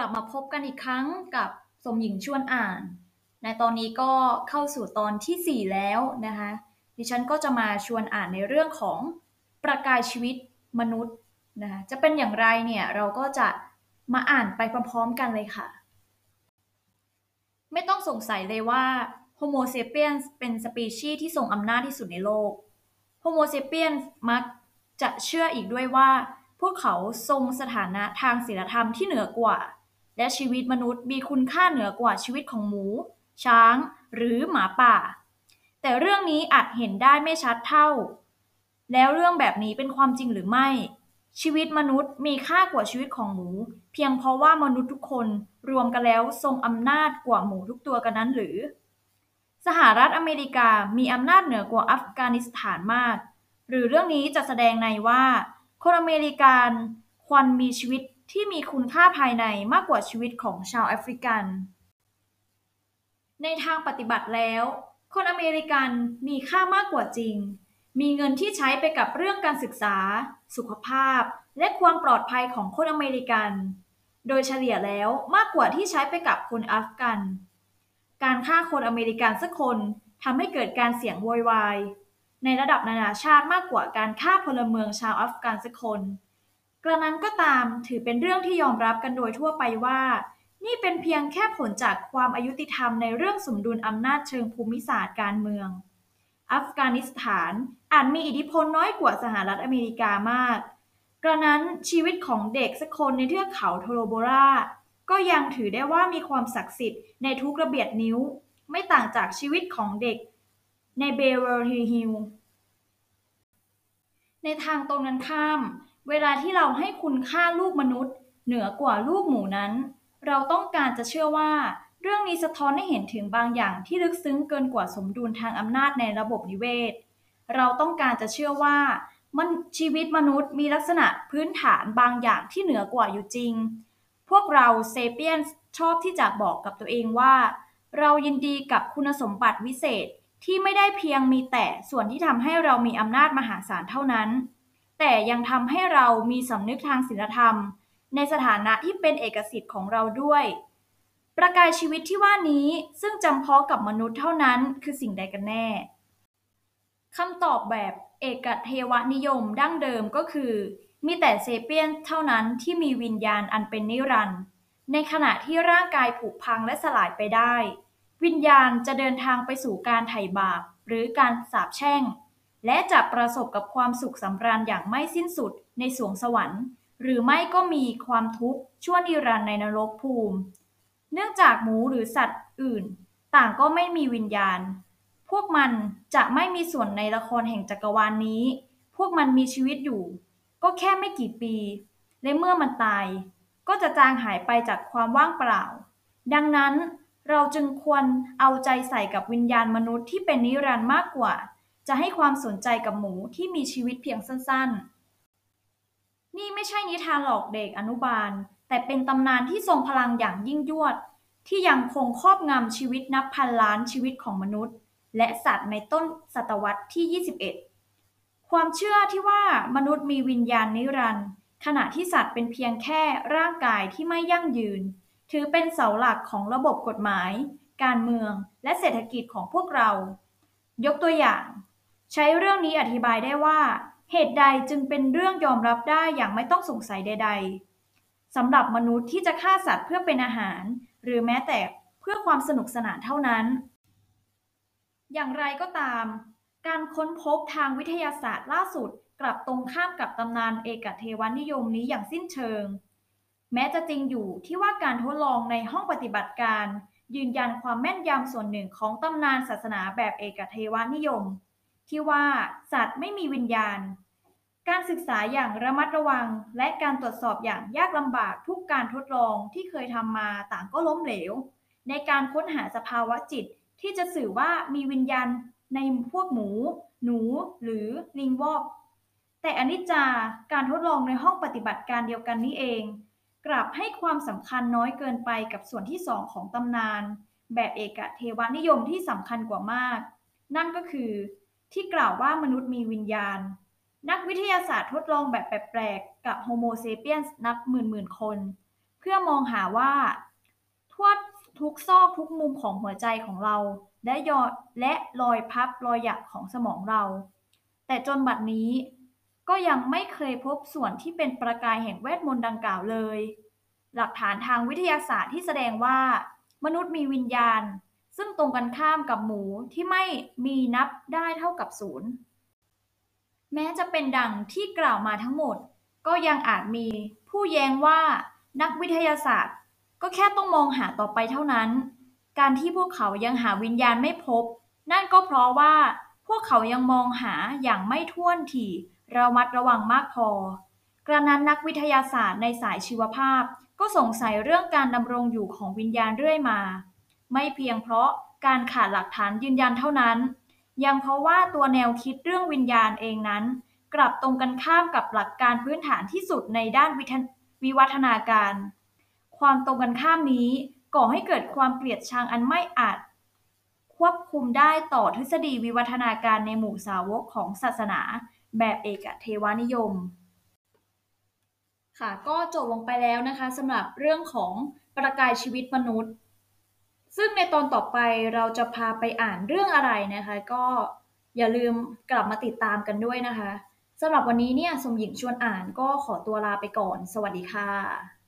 ลับมาพบกันอีกครั้งกับสมหญิงชวนอ่าน ในตอนนี้ก็เข้าสู่ตอนที่ 4 แล้วนะคะ ดิฉันก็จะมาชวนอ่านในเรื่องของประกายชีวิตมนุษย์นะคะจะเป็นอย่างไรเนี่ยเราก็จะมาอ่านไปพร้อมๆกันเลยค่ะ ไม่ต้องสงสัยเลยว่าโฮโมเซเปียนเป็นสปีชีส์ที่ทรงอำนาจที่สุดในโลกโฮโมเซเปียนมักจะเชื่ออีกด้วยว่า พวกเขาทรงสถานะทางศีลธรรมที่เหนือกว่า และชีวิตมนุษย์มีคุณค่าเหนือกว่าชีวิตของหมู ช้าง หรือหมาป่า แต่เรื่องนี้อาจเห็นได้ไม่ชัดเท่า แล้วเรื่องแบบนี้เป็นความจริงหรือไม่ ชีวิตมนุษย์มีค่ากว่าชีวิตของหมู เพียงเพราะว่ามนุษย์ทุกคนรวมกันแล้วทรงอำนาจกว่าหมูทุกตัวกันนั้นหรือ สหรัฐอเมริกามีอำนาจเหนือกว่าอัฟกานิสถานมาก หรือเรื่องนี้จะแสดงในว่าคนอเมริกันควรมีชีวิต ที่มีคุณค่าภายในมากกว่าชีวิตของชาวแอฟริกัน ในทางปฏิบัติแล้ว คนอเมริกันมีค่ามากกว่าจริง มีเงินที่ใช้ไปกับเรื่องการศึกษา สุขภาพ และความปลอดภัยของคนอเมริกัน โดยเฉลี่ยแล้วมากกว่าที่ใช้ไปกับคนอัฟกัน การฆ่าคนอเมริกันสักคนทำให้เกิดการเสียงโวยวายในระดับนานาชาติมากกว่าการฆ่าพลเมืองชาวอัฟกันสักคน กระนั้นก็ตามถือเป็นเรื่องที่ยอมรับกันโดยทั่วไปว่า นี่เป็นเพียงแค่ผลจากความอายุติธรรมในเรื่องสมดุลอำนาจเชิงภูมิศาสตร์การเมือง อัฟกานิสถานอาจมีอิทธิพลน้อยกว่าสหรัฐอเมริกามาก กระนั้นชีวิตของเด็กสักคนในเทือกเขาโทโรโบราก็ยังถือได้ว่ามีความศักดิ์สิทธิ์ในทุกระเบียดนิ้ว ไม่ต่างจากชีวิตของเด็กในเบเวอร์ลีฮิลล์ในทางตรงกันข้าม เวลาที่เราให้คุณค่าลูกมนุษย์ เหนือกว่าลูกหมูนั้น เราต้องการจะเชื่อว่า เรื่องนี้สะท้อนให้เห็นถึงบางอย่างที่ลึกซึ้งเกินกว่าสมดุลทางอำนาจในระบบนิเวศ เราต้องการจะเชื่อว่ามันชีวิตมนุษย์มีลักษณะพื้นฐานบางอย่างที่เหนือกว่าอยู่จริง พวกเราเซเปียนชอบที่จะบอกกับตัวเองว่า เรายินดีกับคุณสมบัติวิเศษที่ไม่ได้เพียงมีแต่ส่วนที่ทำให้เรามีอำนาจมหาศาลเท่านั้น แต่ยังทำให้เรามีสำนึกทางศีลธรรม ในสถานะที่เป็นเอกสิทธิ์ของเราด้วย ประกายชีวิตที่ว่านี้ซึ่งจำเพาะกับมนุษย์เท่านั้นคือสิ่งใดกันแน่คำตอบแบบเอกเทวนิยมดั้งเดิมก็คือ มีแต่เซเปียนเท่านั้นที่มีวิญญาณอันเป็นนิรันดร์ในขณะที่ร่างกายผุพังและสลายไปได้ วิญญาณจะเดินทางไปสู่การไถ่บาปหรือการสาปแช่ง และจะประสบกับความสุขสำราญอย่างไม่สิ้นสุดในสวงสวรรค์ หรือไม่ก็มีความทุกข์ชั่วนิรันดร์ในนรกภูมิ เนื่องจากหมูหรือสัตว์อื่น ต่างก็ไม่มีวิญญาณ พวกมันจะไม่มีส่วนในละครแห่งจักรวาลนนี้ พวกมันมีชีวิตอยู่ ก็แค่ไม่กี่ปี และเมื่อมันตาย ก็จะจางหายไปจากความว่างเปล่า ดังนั้นเราจึงควรเอาใจใส่กับวิญญาณมนุษย์ที่เป็นนิรันดร์มากกว่า จะให้ความสนใจกับหมูที่มีชีวิตเพียงสั้นๆ นี่ไม่ใช่นิทานหลอกเด็กอนุบาล แต่เป็นตำนานที่ทรงพลังอย่างยิ่งยวด ที่ยังคงครอบงำชีวิตนับพันล้านชีวิตของมนุษย์ และสัตว์ในต้นศตวรรษที่ 21 ความเชื่อที่ว่ามนุษย์มีวิญญาณนิรันดร์ขณะที่สัตว์เป็นเพียงแค่ร่างกายที่ไม่ยั่งยืน ถือเป็นเสาหลักของระบบกฎหมาย การเมืองและเศรษฐกิจของพวกเรา ยกตัวอย่าง ใช้เรื่องนี้อธิบายได้ว่า เหตุใดจึงเป็นเรื่องยอมรับได้อย่างไม่ต้องสงสัยใด ๆสำหรับมนุษย์ที่จะฆ่าสัตว์เพื่อเป็นอาหาร หรือแม้แต่เพื่อความสนุกสนานเท่านั้น อย่างไรก็ตาม การค้นพบทางวิทยาศาสตร์ล่าสุดกลับตรงข้ามกับตำนานเอกเทวนิยมนี้อย่างสิ้นเชิง แม้จะจริงอยู่ที่ว่าการทดลองในห้องปฏิบัติการ ยืนยันความแม่นยำส่วนหนึ่งของตำนานศาสนาแบบเอกเทวนิยม ที่ว่าสัตว์ไม่มีวิญญาณ การศึกษาอย่างระมัดระวัง และการตรวจสอบอย่างยากลำบากทุกการทดลองที่เคยทำมาต่างก็ล้มเหลว ในการค้นหาสภาวะจิตที่จะสื่อว่ามีวิญญาณในพวกหมู หนู หรือลิงวอก แต่อนิจจาการทดลองในห้องปฏิบัติการเดียวกันนี้เอง กลับให้ความสำคัญน้อยเกินไปกับส่วนที่สองของตำนาน แบบเอกเทวนิยมที่สำคัญกว่ามาก นั่นก็คือ ที่กล่าวว่ามนุษย์มีวิญญาณ นักวิทยาศาสตร์ทดลองแบบแปลกๆ กับโฮโมเซเปียนนับหมื่นๆคน เพื่อมองหาว่าทั่วทุกซอกทุกมุมของหัวใจของเรา และยอและรอยพับรอยหยักของสมองเรา แต่จนบัดนี้ ก็ยังไม่เคยพบส่วนที่เป็นประกายแห่งเวทมนต์ดังกล่าวเลย หลักฐานทางวิทยาศาสตร์ที่แสดงว่า มนุษย์มีวิญญาณ ซึ่งตรงกันข้ามกับหมูที่ไม่มีนับได้เท่ากับศูนย์แม้จะเป็นดังที่กล่าวมาทั้งหมด ก็ยังอาจมีผู้แย้งว่านักวิทยาศาสตร์ ก็แค่ต้องมองหาต่อไปเท่านั้น การที่พวกเขายังหาวิญญาณไม่พบ นั่นก็เพราะว่าพวกเขายังมองหาอย่างไม่ท่วนถี่ระมัดระวังมากพอ กระนั้นนักวิทยาศาสตร์ในสายชีวภาพ ก็สงสัยเรื่องการดำรงอยู่ของวิญญาณเรื่อยมา ไม่เพียงเพราะการขาดหลักฐานยืนยันเท่านั้น ยังเพราะว่าตัวแนวคิดเรื่องวิญญาณเองนั้น กลับตรงกันข้ามกับหลักการพื้นฐานที่สุดในด้านวิวิวัฒนาการ ความตรงกันข้ามนี้ก่อให้เกิดความเกลียดชังอันไม่อาจ ควบคุมได้ต่อทฤษฎีวิวัฒนาการในหมู่สาวกของศาสนา แบบเอกเทวานิยม ค่ะก็จบลงไปแล้วนะคะสำหรับเรื่องของประกายชีวิตมนุษย์ ซึ่งในตอนต่อไปเราจะพาไปอ่านเรื่องอะไรนะคะ ก็อย่าลืมกลับมาติดตามกันด้วยนะคะสำหรับวันนี้เนี่ยสมหญิงชวนอ่านก็ขอตัวลาไปก่อน สวัสดีค่ะ